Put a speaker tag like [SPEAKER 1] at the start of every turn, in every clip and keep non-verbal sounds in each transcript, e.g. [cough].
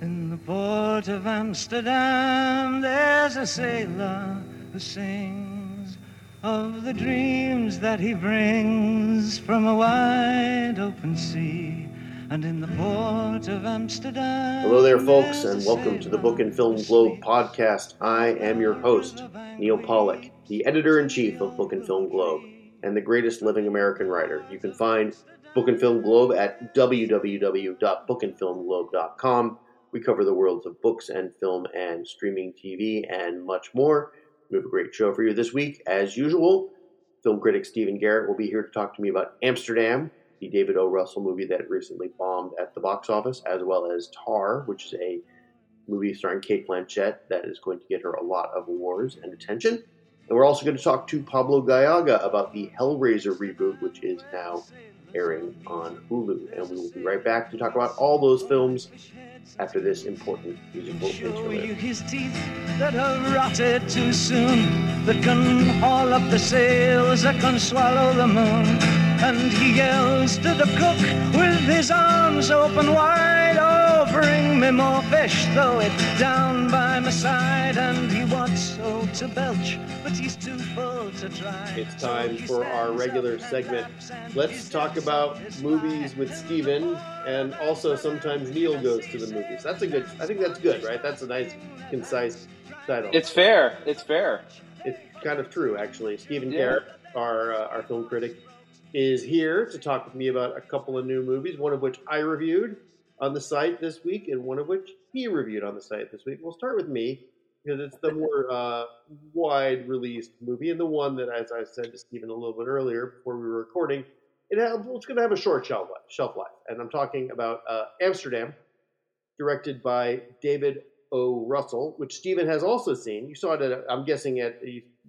[SPEAKER 1] In the port of Amsterdam, there's a sailor who sings of the dreams that he brings from a wide open sea. And in the port of Amsterdam.
[SPEAKER 2] Hello there, folks, and welcome to the Book and Film Globe podcast. I am your host, Neil Pollock, the editor in chief of Book and Film Globe and the greatest living American writer. You can find Book and Film Globe at www.bookandfilmglobe.com. We cover the worlds of books and film and streaming TV and much more. We have a great show for you this week. As usual, film critic Stephen Garrett will be here to talk to me about Amsterdam, the David O. Russell movie that recently bombed at the box office, as well as Tar, which is a movie starring Cate Blanchett that is going to get her a lot of awards and attention. And we're also going to talk to Pablo Gallaga about the Hellraiser reboot, which is now airing on Hulu. And we will be right back to talk about all those films after this important musical
[SPEAKER 1] Show
[SPEAKER 2] interlude.
[SPEAKER 1] you his teeth that have rotted too soon, that can haul up the sails, that can swallow the moon. And he yells to the cook with his arms open wide, Oh, bring me more fish, throw it down by my side. And he wants so to belch, but he's too full to try.
[SPEAKER 2] It's time for our regular segment. Let's talk about movies with Steven, and also sometimes Neil goes to the movies. That's a good, I think that's good, right? That's a nice, concise title.
[SPEAKER 3] It's fair. It's fair.
[SPEAKER 2] it's kind of true, actually. Stephen
[SPEAKER 3] Yeah.
[SPEAKER 2] Garrett, our uh, our film critic, is here to talk with me about a couple of new movies. One of which I reviewed on the site this week, and one of which he reviewed on the site this week. We'll start with me because it's the more uh, wide released movie, and the one that, as I said to Stephen a little bit earlier before we were recording, it ha- it's going to have a short shelf life, shelf life, and I'm talking about uh, Amsterdam, directed by David O. Russell, which Stephen has also seen. You saw it at, I'm guessing, at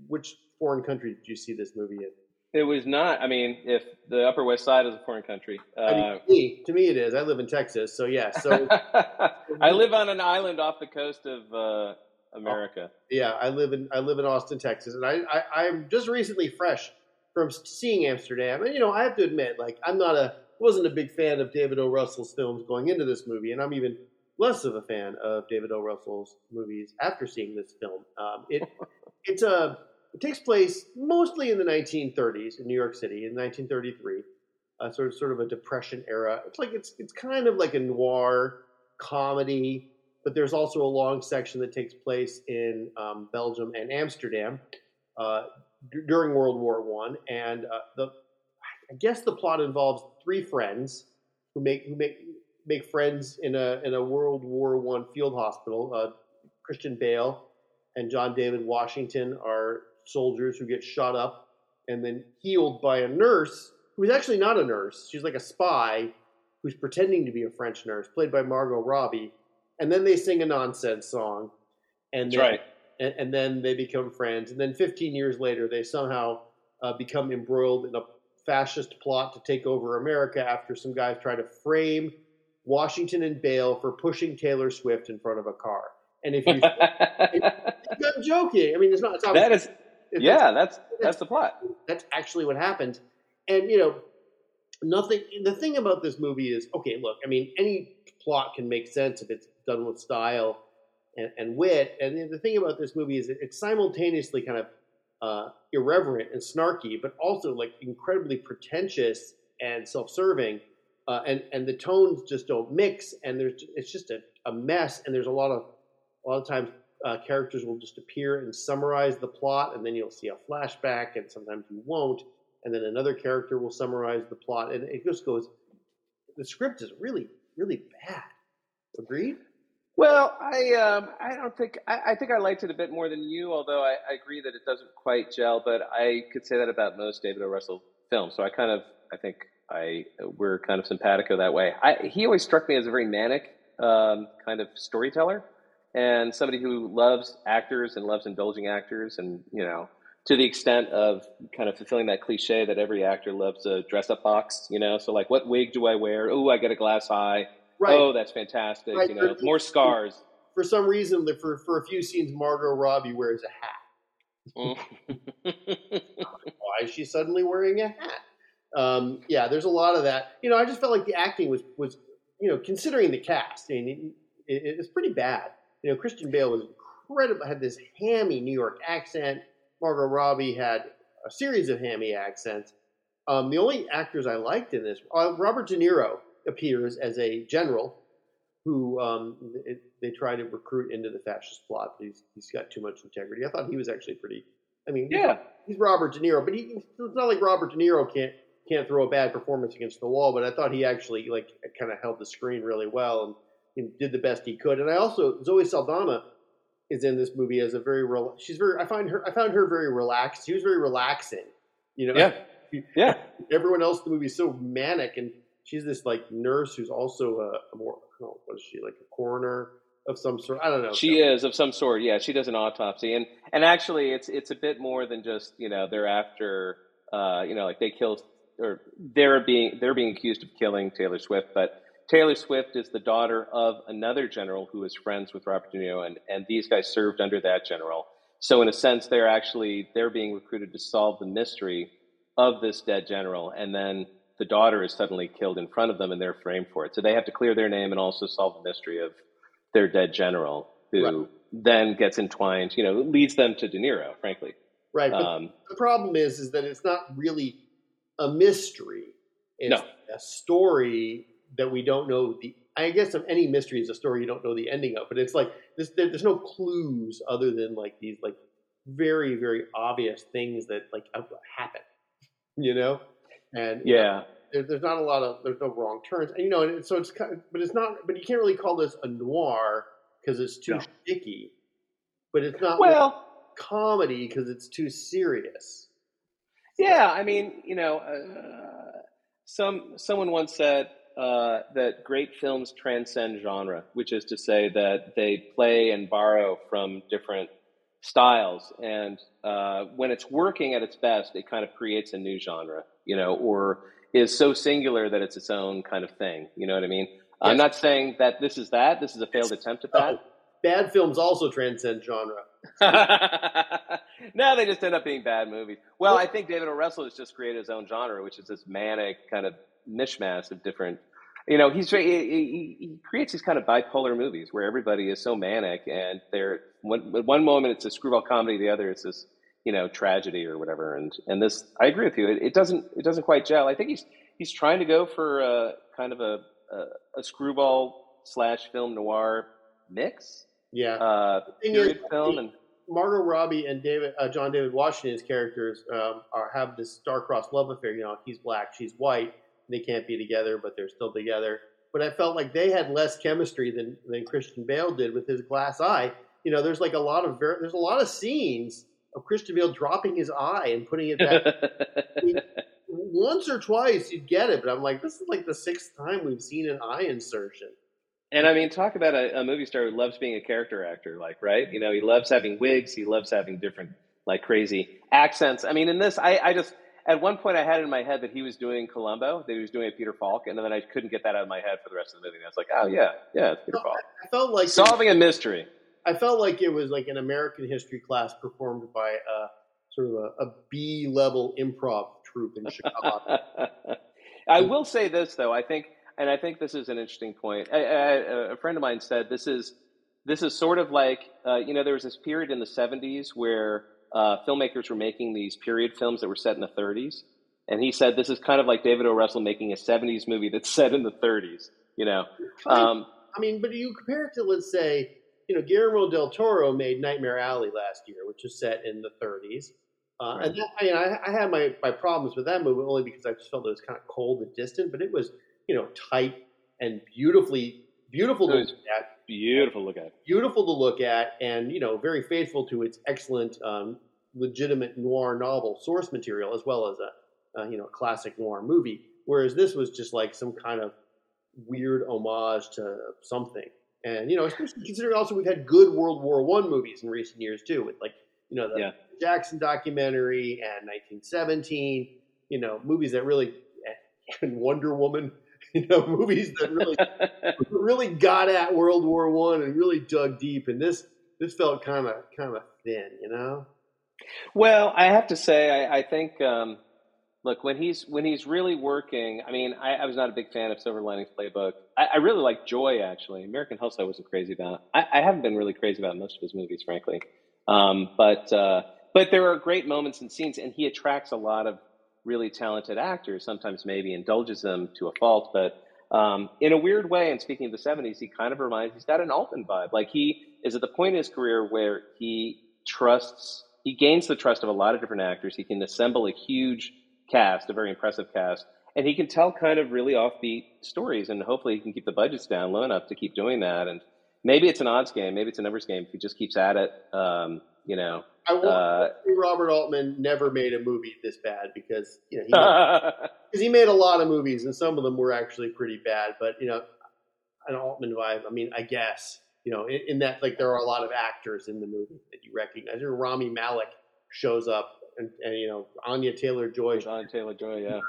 [SPEAKER 2] which foreign country did you see this movie in?
[SPEAKER 3] It was not. I mean, if the Upper West Side is a foreign country, uh,
[SPEAKER 2] I mean, to me, to me it is. I live in Texas, so yeah. So [laughs]
[SPEAKER 3] I live on an island off the coast of uh, America.
[SPEAKER 2] yeah, I live in I live in Austin, Texas, and I, I I'm just recently fresh from seeing Amsterdam, and you know I have to admit, like I'm not a wasn't a big fan of David O. Russell's films going into this movie, and I'm even less of a fan of David O. Russell's movies after seeing this film. Um, it [laughs] it's a it takes place mostly in the 1930s in New York City in 1933, uh, sort of sort of a Depression era. It's like it's it's kind of like a noir comedy, but there's also a long section that takes place in um, Belgium and Amsterdam uh, d- during World War One, and uh, the I guess the plot involves three friends who make who make make friends in a in a World War One field hospital. Uh, Christian Bale and John David Washington are soldiers who get shot up and then healed by a nurse who's actually not a nurse. She's like a spy who's pretending to be a French nurse, played by Margot Robbie. And then they sing a nonsense song, and
[SPEAKER 3] That's
[SPEAKER 2] then,
[SPEAKER 3] right.
[SPEAKER 2] and, and then they become friends. And then 15 years later, they somehow uh, become embroiled in a fascist plot to take over America after some guys try to frame Washington and Bale for pushing Taylor Swift in front of a car. And if you, [laughs] I'm joking. I mean, it's not. It's
[SPEAKER 3] that is, yeah, that's that's the plot.
[SPEAKER 2] that's actually what happened. And you know, nothing. The thing about this movie is, okay, look. I mean, any plot can make sense if it's done with style and, and wit. And the thing about this movie is, it's simultaneously kind of uh, irreverent and snarky, but also like incredibly pretentious and self-serving. Uh, and and the tones just don't mix, and there's it's just a, a mess. And there's a lot of a lot of times uh, characters will just appear and summarize the plot, and then you'll see a flashback, and sometimes you won't, and then another character will summarize the plot, and it just goes. The script is really, really bad. Agreed?
[SPEAKER 3] Well, I um, I don't think I, I think I liked it a bit more than you, although I, I agree that it doesn't quite gel. But I could say that about most David O. Russell films. So I kind of I think I we're kind of simpatico that way. I, he always struck me as a very manic um, kind of storyteller and somebody who loves actors and loves indulging actors, and you know to the extent of kind of fulfilling that cliche that every actor loves a dress up box. You know, so like what wig do I wear? Oh, I get a glass eye.
[SPEAKER 2] Right.
[SPEAKER 3] Oh, that's fantastic.
[SPEAKER 2] Right.
[SPEAKER 3] You know, more scars.
[SPEAKER 2] For some reason, for for a few scenes, Margot Robbie wears a hat. [laughs] Why is she suddenly wearing a hat? Um, yeah, there's a lot of that. You know, I just felt like the acting was was you know considering the cast. I mean, it, it's pretty bad. You know, Christian Bale was incredible, had this hammy New York accent. Margot Robbie had a series of hammy accents. Um, the only actors I liked in this, uh, Robert De Niro appears as a general who um, it, they try to recruit into the fascist plot. But he's he's got too much integrity. I thought he was actually pretty. I mean,
[SPEAKER 3] Yeah.
[SPEAKER 2] he's Robert De Niro, but he, it's not like Robert De Niro can't can't throw a bad performance against the wall. But I thought he actually like kind of held the screen really well and did the best he could. And I also Zoe Saldana is in this movie as a very rel- she's very I find her I found her very relaxed. She was very relaxing. You know,
[SPEAKER 3] Yeah. [laughs] Yeah.
[SPEAKER 2] everyone else in the movie is so manic, and she's this like nurse who's also a, a more oh, what is she like a coroner of some sort? I don't know.
[SPEAKER 3] She is of some sort. Yeah, she does an autopsy, and and actually, it's it's a bit more than just you know they're after uh, you know like they killed or they're being they're being accused of killing Taylor Swift, but Taylor Swift is the daughter of another general who is friends with Robert De Niro, and and these guys served under that general. So in a sense, they're actually they're being recruited to solve the mystery of this dead general, and then the daughter is suddenly killed in front of them, and they're framed for it. So they have to clear their name and also solve the mystery of their dead general, who
[SPEAKER 2] Right.
[SPEAKER 3] then gets entwined. You know, leads them to De Niro, frankly.
[SPEAKER 2] right.
[SPEAKER 3] Um,
[SPEAKER 2] the problem is, is that it's not really a mystery. It's
[SPEAKER 3] No.
[SPEAKER 2] a story that we don't know the. I guess of any mystery is a story you don't know the ending of, but it's like this, there, there's no clues other than like these like very very obvious things that like happen, you know, and
[SPEAKER 3] yeah,
[SPEAKER 2] there, there's not a lot of there's no wrong turns, and you know, and so it's kind of, but it's not, but you can't really call this a noir because it's too
[SPEAKER 3] No.
[SPEAKER 2] sticky, but it's not
[SPEAKER 3] well,
[SPEAKER 2] comedy because it's too serious.
[SPEAKER 3] yeah. I mean, you know, uh, some someone once said uh, that great films transcend genre, which is to say that they play and borrow from different styles, and uh, when it's working at its best, it kind of creates a new genre, you know, or is so singular that it's its own kind of thing. You know what I mean? I'm not saying that this is that. This is a failed attempt at that.
[SPEAKER 2] Oh, bad films also transcend genre. [laughs]
[SPEAKER 3] no, they just end up being bad movies. Well, I think David O. Russell has just created his own genre, which is this manic kind of mishmash of different. You know, he's he, he, he creates these kind of bipolar movies where everybody is so manic, and they're one one moment it's a screwball comedy, the other it's this you know tragedy or whatever. And and this, I agree with you. It, it doesn't it doesn't quite gel. I think he's he's trying to go for a, kind of a, a a screwball slash film noir mix,
[SPEAKER 2] Yeah,
[SPEAKER 3] uh, period
[SPEAKER 2] is,
[SPEAKER 3] film, and
[SPEAKER 2] Margot Robbie and David uh, John David Washington's characters um, are have this star-crossed love affair. You know, he's black, she's white. They can't be together, but they're still together. But I felt like they had less chemistry than than Christian Bale did with his glass eye. You know, there's like a lot of very, there's a lot of scenes of Christian Bale dropping his eye and putting it back. [laughs] Once or twice you'd get it, but I'm like, this is like the sixth time we've seen an eye insertion.
[SPEAKER 3] And I mean, talk about a, a movie star who loves being a character actor, like, right? You know, he loves having wigs, he loves having different, like, crazy accents. I mean, in this, I, I just, at one point, I had in my head that he was doing Columbo, that he was doing a Peter Falk, and then I couldn't get that out of my head for the rest of the movie. And I was like, oh, yeah, yeah, it's Peter Falk.
[SPEAKER 2] I felt like
[SPEAKER 3] Solving a mystery.
[SPEAKER 2] I felt like it was like an American history class performed by a sort of a, a B level improv troupe in Chicago. [laughs]
[SPEAKER 3] I will say this though. I think, and I think this is an interesting point. I, I, a friend of mine said this is this is sort of like uh, you know there was this period in the '70s where uh, filmmakers were making these period films that were set in the 30s, and he said this is kind of like David O. Russell making a '70s movie that's set in the 30s. You know, um,
[SPEAKER 2] I mean, but you compare it to, let's say, you know, Guillermo del Toro made Nightmare Alley last year, which was set in the 30s. Uh,
[SPEAKER 3] Right.
[SPEAKER 2] And that, I mean, I, I had my, my problems with that movie only because I just felt it was kind of cold and distant, but it was, you know, tight and beautifully, beautiful to look at.
[SPEAKER 3] beautiful look at.
[SPEAKER 2] beautiful to look at and you know very faithful to its excellent um, legitimate noir novel source material as well as a uh, you know classic noir movie whereas this was just like some kind of weird homage to something and you know especially considering also we've had good world war one movies in recent years too with like you know the
[SPEAKER 3] Yeah.
[SPEAKER 2] jackson documentary and 1917 you know movies that really [laughs] and wonder woman [laughs] you know movies that really [laughs] really got at World War One and really dug deep, and this this felt kind of kind of thin, you know.
[SPEAKER 3] Well, I have to say, I, I think um, look when he's when he's really working. I mean, I, I was not a big fan of Silver Linings Playbook. I, I really like Joy actually. American Hustle I wasn't crazy about. I, I haven't been really crazy about most of his movies, frankly. Um, but uh, but there are great moments and scenes, and he attracts a lot of really talented actors. Sometimes maybe indulges them to a fault, but um, in a weird way. And speaking of the '70s, he kind of reminds he's got an Altman vibe. Like he is at the point in his career where he trusts, he gains the trust of a lot of different actors. He can assemble a huge cast, a very impressive cast, and he can tell kind of really offbeat stories. And hopefully, he can keep the budgets down low enough to keep doing that. And maybe it's an odds game, maybe it's a numbers game if he just keeps at it. Um, you know,
[SPEAKER 2] I want
[SPEAKER 3] uh,
[SPEAKER 2] Robert Altman never made a movie this bad because you know he [laughs] because he made a lot of movies and some of them were actually pretty bad. But you know, an Altman vibe. I mean, I guess you know in, in that like there are a lot of actors in the movie that you recognize. Rami Malek shows up and, and you know Anya Taylor Joy
[SPEAKER 3] John Taylor Joy, yeah.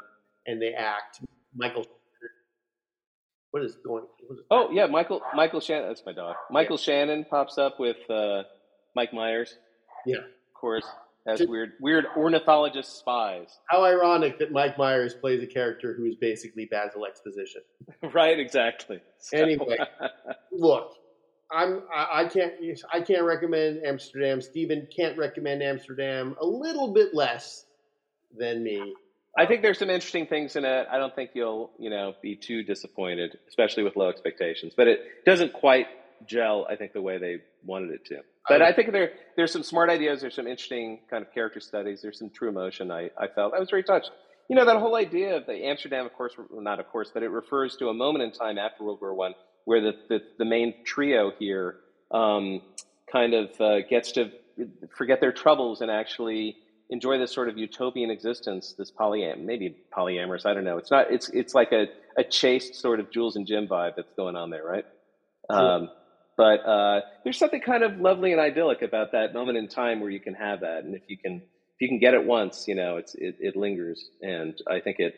[SPEAKER 2] and they act. Michael, what is going? What is
[SPEAKER 3] Oh yeah, Michael Michael Shannon. That's my dog. Michael Shannon pops up with uh, Mike Myers.
[SPEAKER 2] Yeah.
[SPEAKER 3] of course. As
[SPEAKER 2] Just-
[SPEAKER 3] weird, weird ornithologist spies.
[SPEAKER 2] How ironic that Mike Myers plays a character who is basically Basil Exposition. [laughs]
[SPEAKER 3] right, exactly. So-
[SPEAKER 2] Anyway. Look, I'm I, I can't I can't recommend Amsterdam. Steven can't recommend Amsterdam. A little bit less than me.
[SPEAKER 3] I think there's some interesting things in it. I don't think you'll, you know, be too disappointed, especially with low expectations. But it doesn't quite gel, I think, the way they wanted it to. But I think there there's some smart ideas. There's some interesting kind of character studies. There's some true emotion. I, I felt I was very touched. You know that whole idea of the Amsterdam, of course, not of course, but it refers to a moment in time after World War One where the, the the main trio here um, kind of uh, gets to forget their troubles and actually enjoy this sort of utopian existence. This polyam, maybe polyamorous. I don't know. It's not. It's it's like a a chaste sort of Jules and Jim vibe that's going on there, right? Um, but uh, there's something kind of lovely and idyllic about that moment in time where you can have that, and if you can if you can get it once, you know, it's it, it lingers, and I think it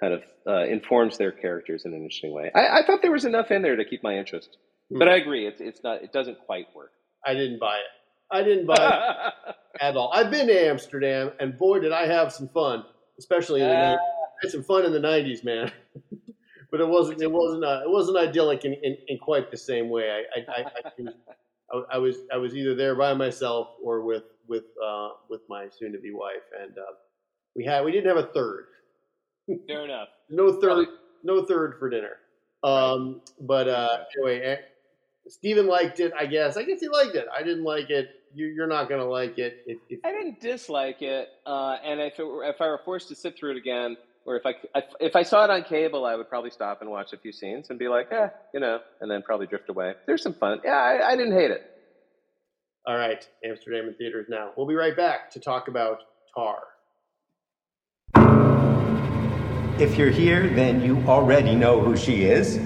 [SPEAKER 3] kind of uh, informs their characters in an interesting way. I, I thought there was enough in there to keep my interest, but I agree, it's it's not it doesn't quite work.
[SPEAKER 2] I didn't buy it. I didn't buy it [laughs] at all. I've been to Amsterdam, and boy, did I have some fun, especially in the,
[SPEAKER 3] Uh,
[SPEAKER 2] I had some fun in the '90s, man. [laughs] but it wasn't it wasn't uh, it wasn't idyllic in, in, in quite the same way. I I, I, I, I was I was either there by myself or with with uh, with my soon to be wife, and uh, we had we didn't have a third.
[SPEAKER 3] Fair enough. [laughs]
[SPEAKER 2] No third, no third for dinner. Um, but uh, anyway, eh, Steven liked it. I guess. I guess he liked it. I didn't like it. You, you're not gonna like it. If, if,
[SPEAKER 3] I didn't dislike it, uh, and if it were, if I were forced to sit through it again, or if I if, if I saw it on cable, I would probably stop and watch a few scenes and be like, eh, you know, and then probably drift away. There's some fun. Yeah, I, I didn't hate it.
[SPEAKER 2] all right, Amsterdam in theaters now. We'll be right back to talk about Tar.
[SPEAKER 4] If you're here, then you already know who she is.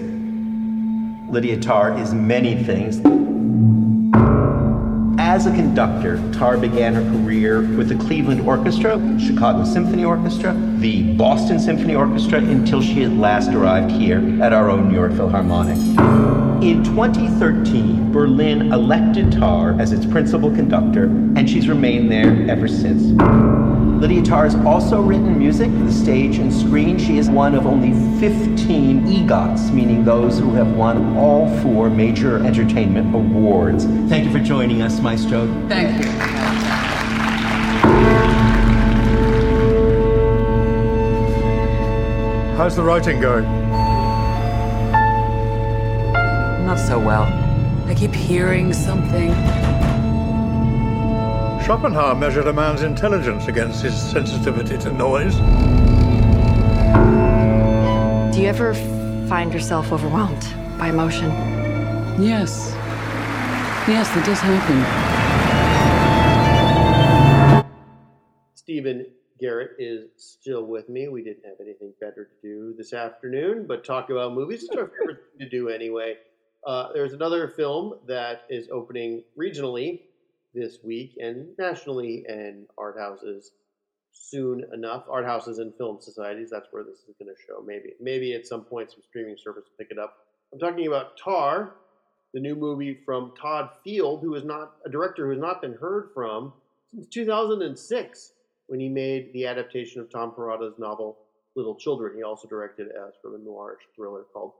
[SPEAKER 4] Lydia Tarr is many things. As a conductor, Tarr began her career with the Cleveland Orchestra, Chicago Symphony Orchestra, the Boston Symphony Orchestra, until she at last arrived here at our own New York Philharmonic. In 2013, Berlin elected Tarr as its principal conductor, and she's remained there ever since. Lydia Tarr has also written music for the stage and screen. She is one of only 15 EGOTs, meaning those who have won all four major entertainment awards. Thank you for joining us, Maestro.
[SPEAKER 5] Thank you.
[SPEAKER 6] How's the writing going?
[SPEAKER 5] Not so well. I keep hearing something.
[SPEAKER 6] Schopenhauer measured a man's intelligence against his sensitivity to noise.
[SPEAKER 7] Do you ever find yourself overwhelmed by emotion?
[SPEAKER 5] Yes. Yes, that does happen.
[SPEAKER 2] Stephen Garrett is still with me. We didn't have anything better to do this afternoon, but talk about movies. It's our favorite thing to do anyway. Uh, there's another film that is opening regionally this week and nationally and art houses soon enough. Art houses and film societies. That's where this is going to show. Maybe, maybe at some point, some streaming service will pick it up. I'm talking about Tar, the new movie from Todd Field, who is not a director who has not been heard from since 2006 when he made the adaptation of Tom Perrotta's novel Little Children. He also directed a sort of a noir thriller called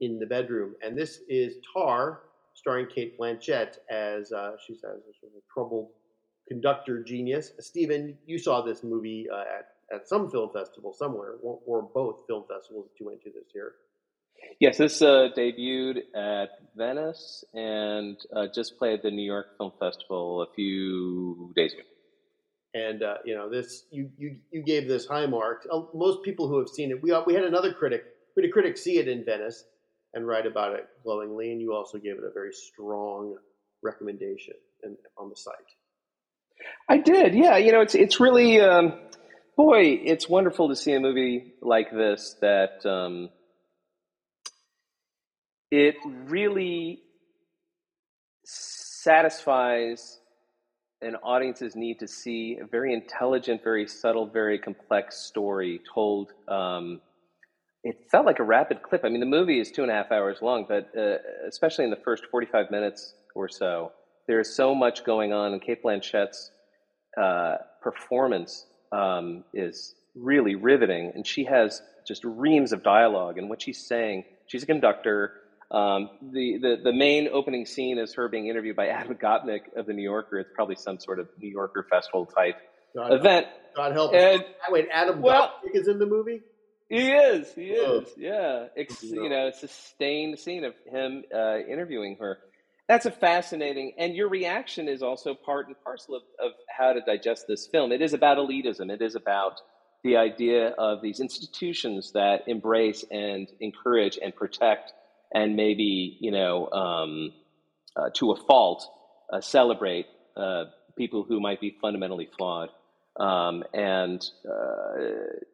[SPEAKER 2] In the Bedroom. And this is Tar, starring Cate Blanchett as uh, she's a sort of a troubled conductor genius. Stephen, you saw this movie uh, at at some film festival somewhere, or both film festivals that you went to this year.
[SPEAKER 3] Yes, this uh, debuted at Venice and uh, just played the New York Film Festival a few days ago.
[SPEAKER 2] And uh, you know, this you, you you gave this high mark. Uh, most people who have seen it, we we had another critic, we had a critic see it in Venice and write about it glowingly, and you also gave it a very strong recommendation and, on the site.
[SPEAKER 3] I did, yeah. You know, it's it's really. Um, boy, it's wonderful to see a movie like this that um, it really satisfies an audience's need to see a very intelligent, very subtle, very complex story told. Um, it felt like a rapid clip. I mean, the movie is two and a half hours long, but uh, especially in the first 45 minutes or so, there is so much going on, and Cate Blanchett's uh, performance um, is really riveting, and she has just reams of dialogue. And what she's saying, she's a conductor. Um, the, the the main opening scene is her being interviewed by Adam Gopnik of the New Yorker. It's probably some sort of New Yorker festival type God event.
[SPEAKER 2] God help and, us. Wait, Adam well, Gopnik is in the movie.
[SPEAKER 3] He is. He is. Yeah. It's you know, it's a sustained scene of him uh, interviewing her. That's a fascinating, and your reaction is also part and parcel of, of how to digest this film. It is about elitism. It is about the idea of these institutions that embrace and encourage and protect and maybe, you know, um, uh, to a fault, uh, celebrate uh, people who might be fundamentally flawed. Um, and uh,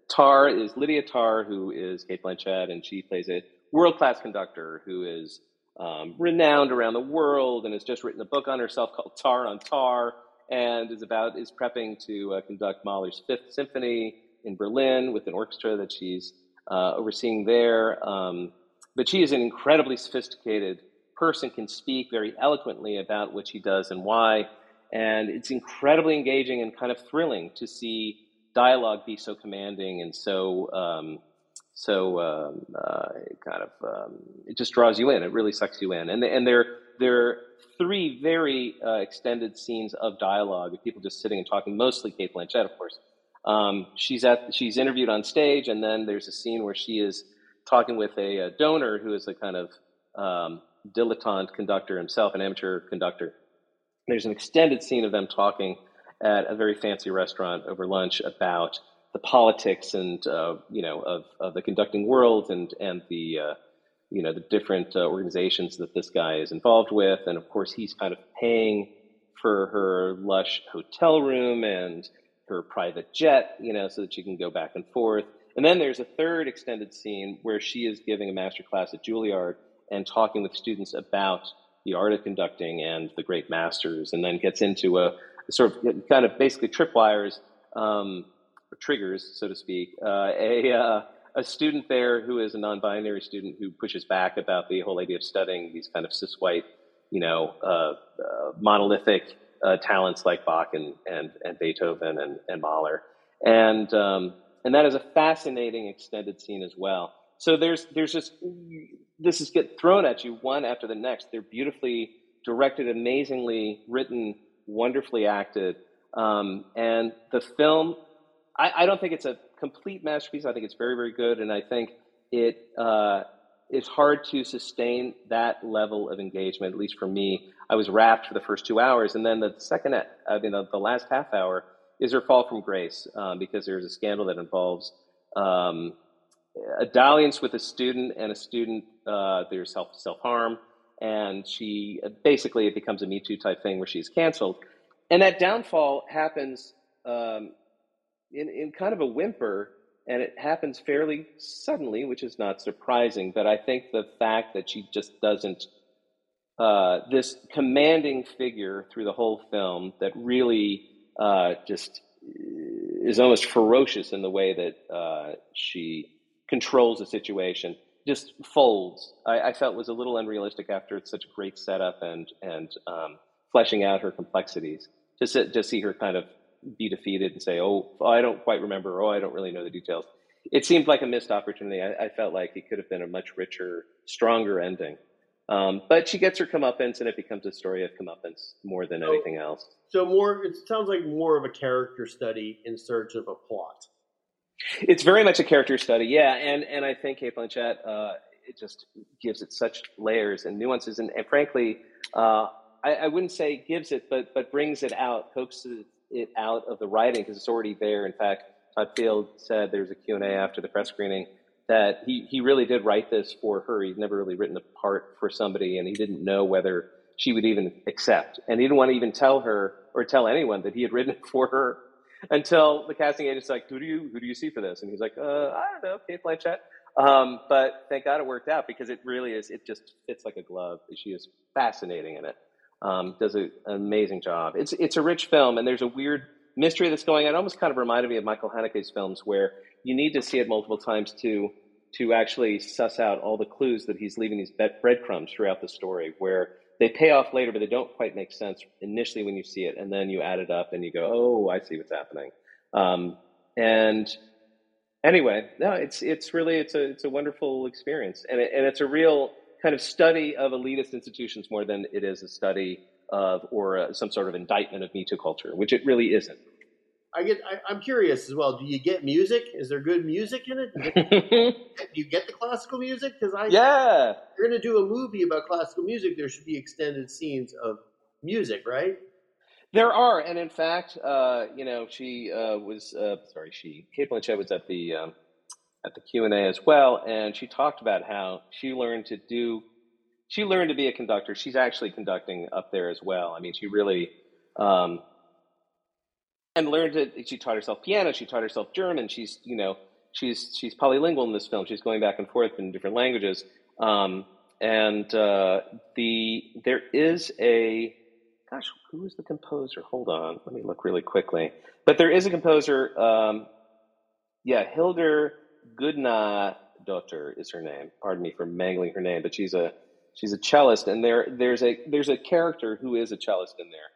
[SPEAKER 3] Tar is Lydia Tar, who is Cate Blanchett, and she plays a world class conductor who is um, renowned around the world and has just written a book on herself called Tar on Tar and is about is prepping to uh, conduct Mahler's Fifth Symphony in Berlin with an orchestra that she's uh, overseeing there. Um, but she is an incredibly sophisticated person, can speak very eloquently about what she does and why. And it's incredibly engaging and kind of thrilling to see dialogue be so commanding and so um, so um, uh, kind of um, it just draws you in. It really sucks you in. And and there there are three very uh, extended scenes of dialogue of people just sitting and talking. Mostly Cate Blanchett, of course. Um, she's at she's interviewed on stage, and then there's a scene where she is talking with a, a donor who is a kind of um, dilettante conductor himself, an amateur conductor. There's an extended scene of them talking at a very fancy restaurant over lunch about the politics and uh, you know of, of the conducting world and and the uh, you know the different uh, organizations that this guy is involved with, and of course he's kind of paying for her lush hotel room and her private jet, you know, so that she can go back and forth. And then there's a third extended scene where she is giving a master class at Juilliard and talking with students about the art of conducting and the great masters, and then gets into a sort of kind of basically tripwires um, or triggers, so to speak, uh, a, uh, a student there who is a non-binary student who pushes back about the whole idea of studying these kind of cis white, you know, uh, uh monolithic uh, talents like Bach and, and, and Beethoven and, and Mahler. And, um, and that is a fascinating extended scene as well. So there's, there's just, this is get thrown at you one after the next. They're beautifully directed, amazingly written, wonderfully acted. Um, and the film I, I, don't think it's a complete masterpiece. I think it's very, very good, and I think it uh, is hard to sustain that level of engagement. At least for me, I was rapt for the first two hours, and then the second, I mean, the, the last half hour is her fall from grace um, because there's a scandal that involves um, a dalliance with a student, and a student uh, there's self self harm, and she basically it becomes a Me Too type thing where she's canceled, and that downfall happens. Um, in, in kind of a whimper, and it happens fairly suddenly, which is not surprising. But I think the fact that she just doesn't, uh, this commanding figure through the whole film that really uh, just is almost ferocious in the way that uh, she controls the situation, just folds. I, I, felt was a little unrealistic after it's such a great setup and and um, fleshing out her complexities. To, to see her kind of be defeated and say, "Oh, I don't quite remember. Oh, I don't really know the details." It seemed like a missed opportunity. I, I felt like it could have been a much richer, stronger ending. Um, but she gets her comeuppance, and it becomes a story of comeuppance more than
[SPEAKER 2] So-
[SPEAKER 3] anything else.
[SPEAKER 2] So more, it sounds like more of a character study in search of a plot.
[SPEAKER 3] It's very much a character study, yeah, and and I think Cate Blanchett uh, it just gives it such layers and nuances, and, and frankly, uh, I, I wouldn't say gives it, but but brings it out, coaxes it out of the writing because it's already there. In fact, Todd Field said there there's a Q and A after the press screening that he he really did write this for her. He'd never really written a part for somebody, and he didn't know whether she would even accept, and he didn't want to even tell her or tell anyone that he had written it for her until the casting agent's like, "Who do you who do you see for this?" And he's like, uh, "I don't know, Cate Blanchett." Um, but thank God it worked out because it really is. It just fits like a glove. She is fascinating in it. Um, does an amazing job. It's it's a rich film, and there's a weird mystery that's going on. It almost kind of reminded me of Michael Haneke's films, where you need to see it multiple times to to actually suss out all the clues that he's leaving these breadcrumbs throughout the story, where they pay off later, but they don't quite make sense initially when you see it, and then you add it up and you go, "Oh, I see what's happening." Um, and anyway, no, it's it's really it's a it's a wonderful experience, and it, and it's a real kind of study of elitist institutions more than it is a study of or some sort of indictment of Me Too culture, which it really isn't.
[SPEAKER 2] I get. I, I'm curious as well. Do you get music? Is there good music in it? Do you get, [laughs] do you get the classical music? Because I
[SPEAKER 3] yeah,
[SPEAKER 2] you're going to do a movie about classical music, there should be extended scenes of music, right?
[SPEAKER 3] There are, and in fact, uh, you know, she uh, was uh, sorry, she Cate Blanchett was at the um, at the Q and A as well, and she talked about how she learned to do, she learned to be a conductor. She's actually conducting up there as well. I mean, she really um, and learned it. She taught herself piano. She taught herself German. She's you know she's she's polylingual in this film. She's going back and forth in different languages. Um, and uh, the there is a gosh, who is the composer? Hold on, let me look really quickly. But there is a composer. Um, yeah, Hildur daughter is her name. Pardon me for mangling her name, but she's a she's a cellist, and there there's a there's a character who is a cellist in there,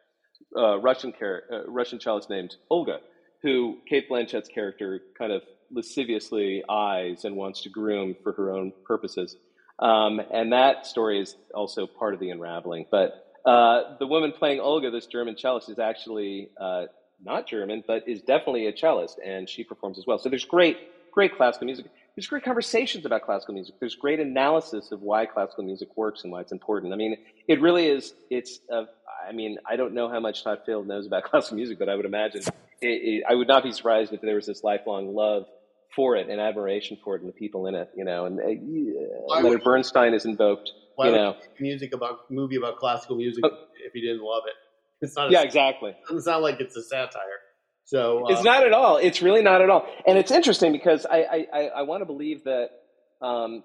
[SPEAKER 3] uh, Russian char- uh, Russian cellist named Olga, who Cate Blanchett's character kind of lasciviously eyes and wants to groom for her own purposes. Um, and that story is also part of the unraveling. But uh, the woman playing Olga, this German cellist, is actually uh, not German, but is definitely a cellist, and she performs as well. So there's great, great classical music. There's great conversations about classical music. There's great analysis of why classical music works and why it's important. I mean, it really is. It's. Uh, I mean, I don't know how much Todd Field knows about [laughs] classical music, but I would imagine it, it, I would not be surprised if there was this lifelong love for it and admiration for it and the people in it. You know, and uh, Leonard
[SPEAKER 2] would-
[SPEAKER 3] Bernstein is invoked.
[SPEAKER 2] Why
[SPEAKER 3] you know,
[SPEAKER 2] music about movie about classical music
[SPEAKER 3] Oh.
[SPEAKER 2] if you didn't love it? It's not. A,
[SPEAKER 3] yeah, exactly.
[SPEAKER 2] It doesn't like it's a satire. So uh,
[SPEAKER 3] It's not at all. It's really not at all. And it's interesting because I, I, I, I want to believe that um,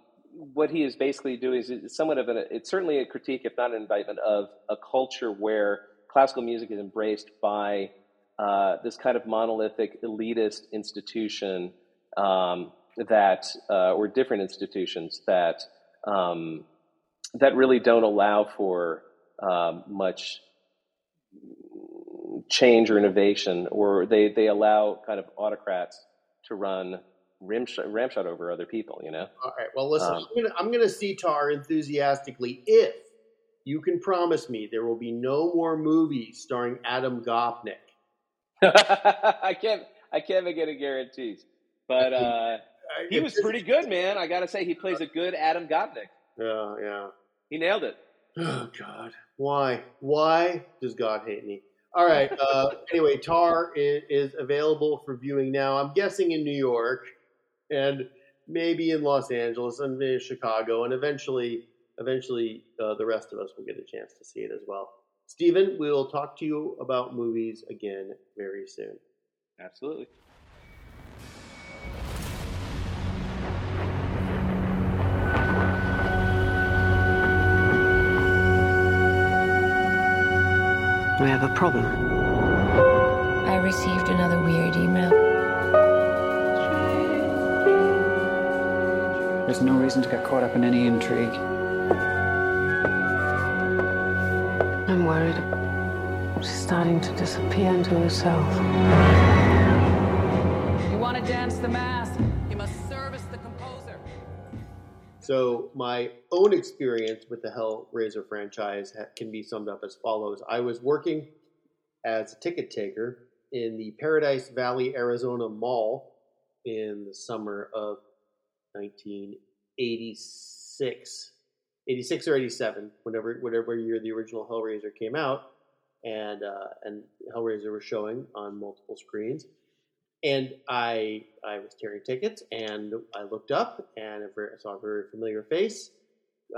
[SPEAKER 3] what he is basically doing is somewhat of an, it's certainly a critique, if not an indictment, of a culture where classical music is embraced by uh, this kind of monolithic elitist institution um, that, uh, or different institutions that, um, that really don't allow for um, much change or innovation, or they, they allow kind of autocrats to run rimshot, ramshot over other people, you know?
[SPEAKER 2] All right. Well, listen.
[SPEAKER 3] Um,
[SPEAKER 2] I'm gonna I'm see Tar enthusiastically if you can promise me there will be no more movies starring Adam Gopnik. [laughs]
[SPEAKER 3] I can't I can't make any guarantees. But uh, [laughs] he was pretty good, man. I gotta say he plays a good Adam Gopnik.
[SPEAKER 2] Yeah, yeah.
[SPEAKER 3] He nailed it.
[SPEAKER 2] Oh God, why? Why does God hate me? All right. Uh, anyway, Tar is, is available for viewing now. I'm guessing in New York, and maybe in Los Angeles, and maybe Chicago, and eventually, eventually, uh, the rest of us will get a chance to see it as well. Stephen, we'll talk to you about movies again very soon.
[SPEAKER 3] Absolutely.
[SPEAKER 5] We have a problem.
[SPEAKER 8] I received another weird email.
[SPEAKER 9] There's no reason to get caught up in any intrigue.
[SPEAKER 7] I'm worried.
[SPEAKER 10] She's starting to disappear into herself.
[SPEAKER 2] So my own experience with the Hellraiser franchise can be summed up as follows: I was working as a ticket taker in the Paradise Valley, Arizona Mall in the summer of 1986, 86 or 87, whenever whatever year the original Hellraiser came out, and uh, and Hellraiser was showing on multiple screens. And I I was tearing tickets, and I looked up and I saw a very familiar face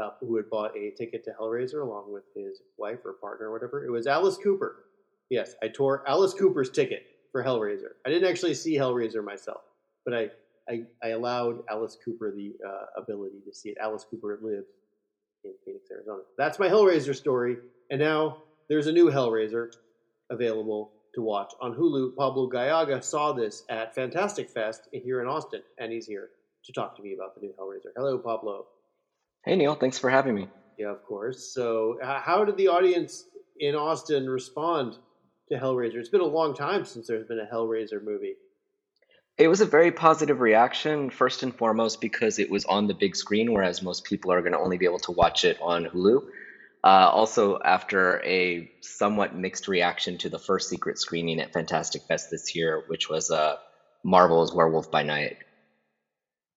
[SPEAKER 2] uh, who had bought a ticket to Hellraiser along with his wife or partner or whatever. It was Alice Cooper. Yes, I tore Alice Cooper's ticket for Hellraiser. I didn't actually see Hellraiser myself, but I I, I allowed Alice Cooper the uh, ability to see it. Alice Cooper lives in Phoenix, Arizona. That's my Hellraiser story. And now there's a new Hellraiser available to watch on Hulu. Pablo Gallaga saw this at Fantastic Fest here in Austin, and he's here to talk to me about the new Hellraiser. Hello, Pablo.
[SPEAKER 11] Hey, Neil. Thanks for having me.
[SPEAKER 2] Yeah, of course. So, how did the audience in Austin respond to Hellraiser? It's been a long time since there's been a Hellraiser movie.
[SPEAKER 11] It was a very positive reaction, first and foremost, because it was on the big screen, whereas most people are going to only be able to watch it on Hulu. Uh, also, after a somewhat mixed reaction to the first secret screening at Fantastic Fest this year, which was uh, Marvel's Werewolf by Night.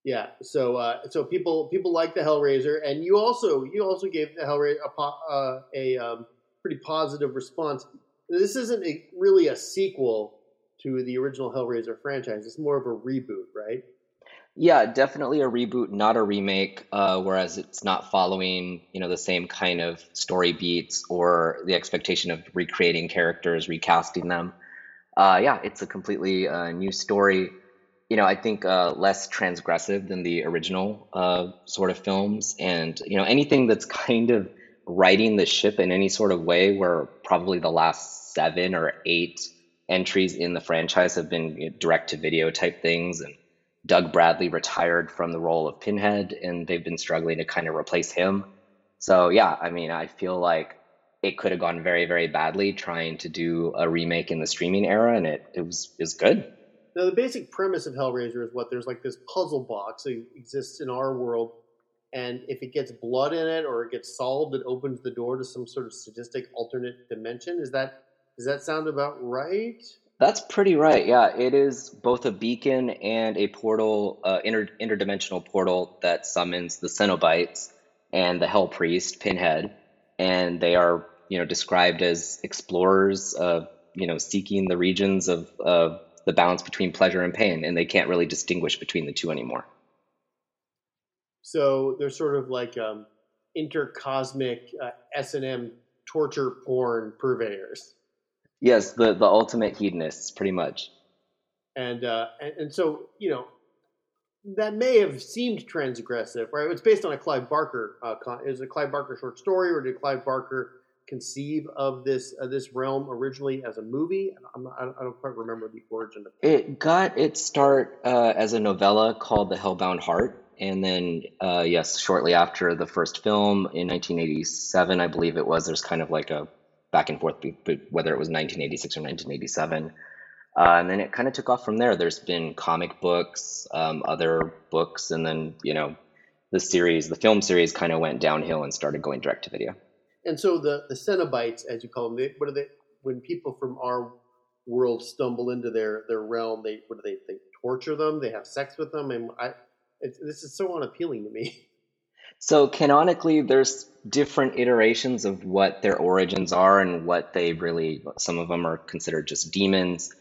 [SPEAKER 2] Yeah, so uh, so people people like the Hellraiser, and you also you also gave the Hellraiser a, uh, a um, pretty positive response. This isn't a, really a sequel to the original Hellraiser franchise. It's more of a reboot, right?
[SPEAKER 11] Yeah, definitely a reboot, not a remake. Uh, whereas it's not following, you know, the same kind of story beats or the expectation of recreating characters, recasting them. Uh, yeah, it's a completely uh, new story. You know, I think uh, less transgressive than the original uh, sort of films, and you know, anything that's [laughs] kind of righting the ship in any sort of way, where probably the last seven or eight entries in the franchise have been direct to video type things and Doug Bradley retired from the role of Pinhead and they've been struggling to kind of replace him. So yeah, I mean, I feel like it could have gone very, very badly trying to do a remake in the streaming era and it, it was is good.
[SPEAKER 2] Now the basic premise of Hellraiser is what there's like this puzzle box that exists in our world and if it gets blood in it or it gets solved, it opens the door to some sort of sadistic alternate dimension. Is that does that sound about right?
[SPEAKER 11] That's pretty right. Yeah, it is both a beacon and a portal, uh, inter- interdimensional portal that summons the Cenobites and the Hell Priest, Pinhead, and they are, you know, described as explorers, uh, you know, seeking the regions of uh, the balance between pleasure and pain, and they can't really distinguish between the two anymore.
[SPEAKER 2] So they're sort of like um, intercosmic uh, S and M torture porn purveyors.
[SPEAKER 11] Yes, the the ultimate hedonists, pretty much.
[SPEAKER 2] And uh, and, and so you know that may have seemed transgressive, right? It's based on a Clive Barker. Uh, con- is a Clive Barker short story, or did Clive Barker conceive of this uh, this realm originally as a movie? Not, i don't quite remember the origin of
[SPEAKER 11] it. It got its start uh, as a novella called The Hellbound Heart, and then uh, yes, shortly after the first film in 1987, I believe it was. There's kind of like a back and forth, whether it was 1986 or 1987. Uh, and then it kind of took off from there. There's been comic books, um, other books, and then you know the series, the film series, kind of went downhill and started going direct to video.
[SPEAKER 2] And so the the Cenobites, as you call them, they, what are they? When people from our world stumble into their their realm, they what do they? They torture them. They have sex with them, and I, this is so unappealing to me. [laughs]
[SPEAKER 11] So canonically, there's different iterations of what their origins are and what they really. Some of them are considered just demons,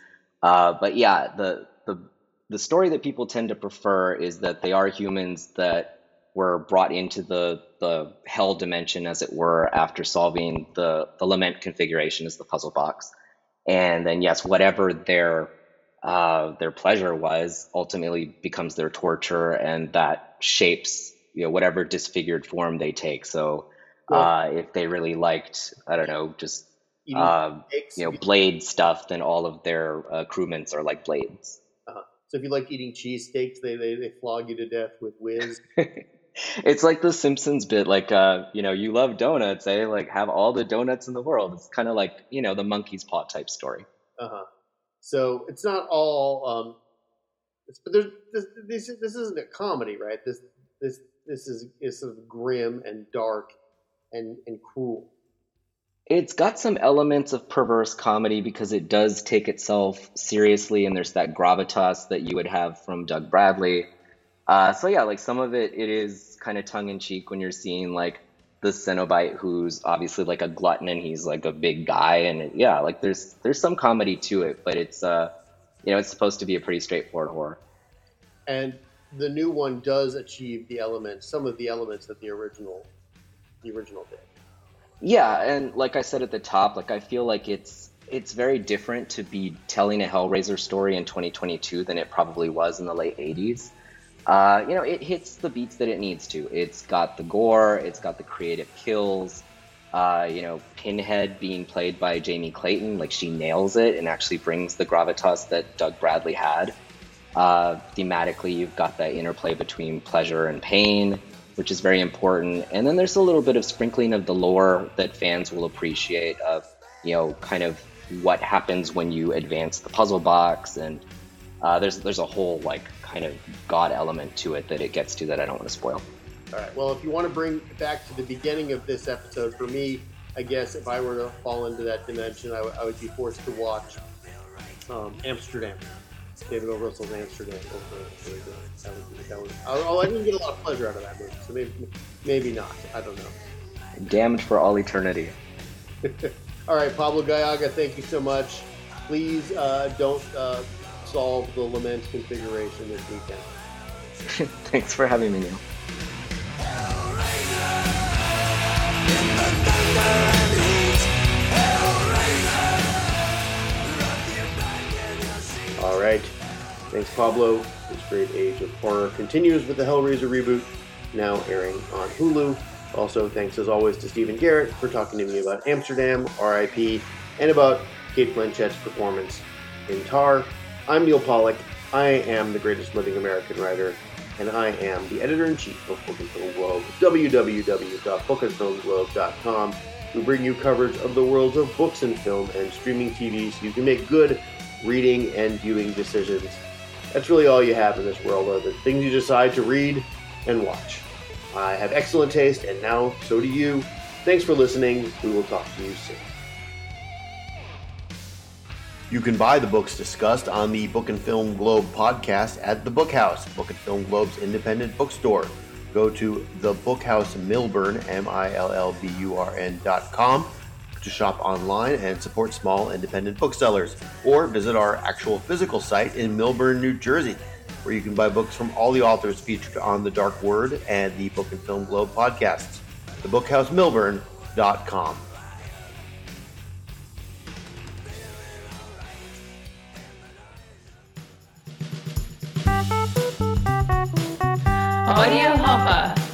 [SPEAKER 11] uh, but yeah, the the the story that people tend to prefer is that they are humans that were brought into the the hell dimension, as it were, after solving the the lament configuration as the puzzle box, and then yes, whatever their uh, their pleasure was ultimately becomes their torture, and that shapes you know whatever disfigured form they take. So uh, if they really liked, I don't know, just uh, you know blade stuff, then all of their uh, crewmates are like blades.
[SPEAKER 2] Uh-huh. So if you like eating cheesesteaks, they, they they flog you to death with whiz. [laughs]
[SPEAKER 11] it's like the Simpsons bit, like uh, you know, you love donuts, eh? Like have all the donuts in the world. It's kind of like you know the monkey's paw type story.
[SPEAKER 2] Uh huh. So it's not all. Um, it's, but there's this, this. This isn't a comedy, right? This this this is is sort of grim and dark and and cruel.
[SPEAKER 11] It's got some elements of perverse comedy because it does take itself seriously, and there's that gravitas that you would have from Doug Bradley. Uh, so yeah, like some of it, it is kind of tongue in cheek when you're seeing like the Cenobite, who's obviously like a glutton and he's like a big guy, and it, yeah, like there's there's some comedy to it, but it's uh, you know, it's supposed to be a pretty straightforward horror.
[SPEAKER 2] And the new one does achieve the elements, some of the elements that the original, the original did.
[SPEAKER 11] Yeah, and like I said at the top, like I feel like it's it's very different to be telling a Hellraiser story in 2022 than it probably was in the late 80s. Uh, you know, it hits the beats that it needs to. It's got the gore, it's got the creative kills. Uh, you know, Pinhead being played by Jamie Clayton, like she nails it and actually brings the gravitas that Doug Bradley had. Uh, thematically, you've got that interplay between pleasure and pain, which is very important. And then there's a little bit of sprinkling of the lore that fans will appreciate of, you know, kind of what happens when you advance the puzzle box and uh, there's there's a whole like kind of god element to it that it gets to that I don't want to spoil.
[SPEAKER 2] All right. Well, if you want to bring back to the beginning of this episode, for me, I guess if I were to fall into that dimension, I, w- I would be forced to watch um, Amsterdam. David O. Russell's Amsterdam. Really that was, that was, oh, I didn't get a lot of pleasure out of that movie, so maybe, maybe not. I don't know.
[SPEAKER 11] Damned for all eternity. [laughs]
[SPEAKER 2] all right, Pablo Gallaga, thank you so much. Please uh, don't uh, solve the lament configuration this weekend. [laughs]
[SPEAKER 11] Thanks for having me, Neal.
[SPEAKER 2] All right. Thanks, Pablo. This great age of horror continues with the Hellraiser reboot, now airing on Hulu. Also, thanks as always to Stephen Garrett for talking to me about Amsterdam, RIP, and about Cate Blanchett's performance in Tar. I'm Neal Pollack. I am the greatest living American writer, and I am the editor in chief of Book and Film Globe, www.bookandfilmglobe.com. We bring you coverage of the worlds of books and film and streaming TV so you can make good reading and viewing decisions. That's really all you have in this world are the things you decide to read and watch. I have excellent taste, and now so do you. Thanks for listening. We will talk to you soon. You can buy the books discussed on the Book and Film Globe podcast at the Bookhouse, Book and Film Globe's independent bookstore. Go to the Bookhouse Millburn, M I L L B U R N dot com to shop online and support small independent booksellers, or visit our actual physical site in Millburn, New Jersey, where you can buy books from all the authors featured on The Dark Word and the Book and Film Globe podcasts. TheBookhouseMillburn.com.
[SPEAKER 12] Audio Hopper.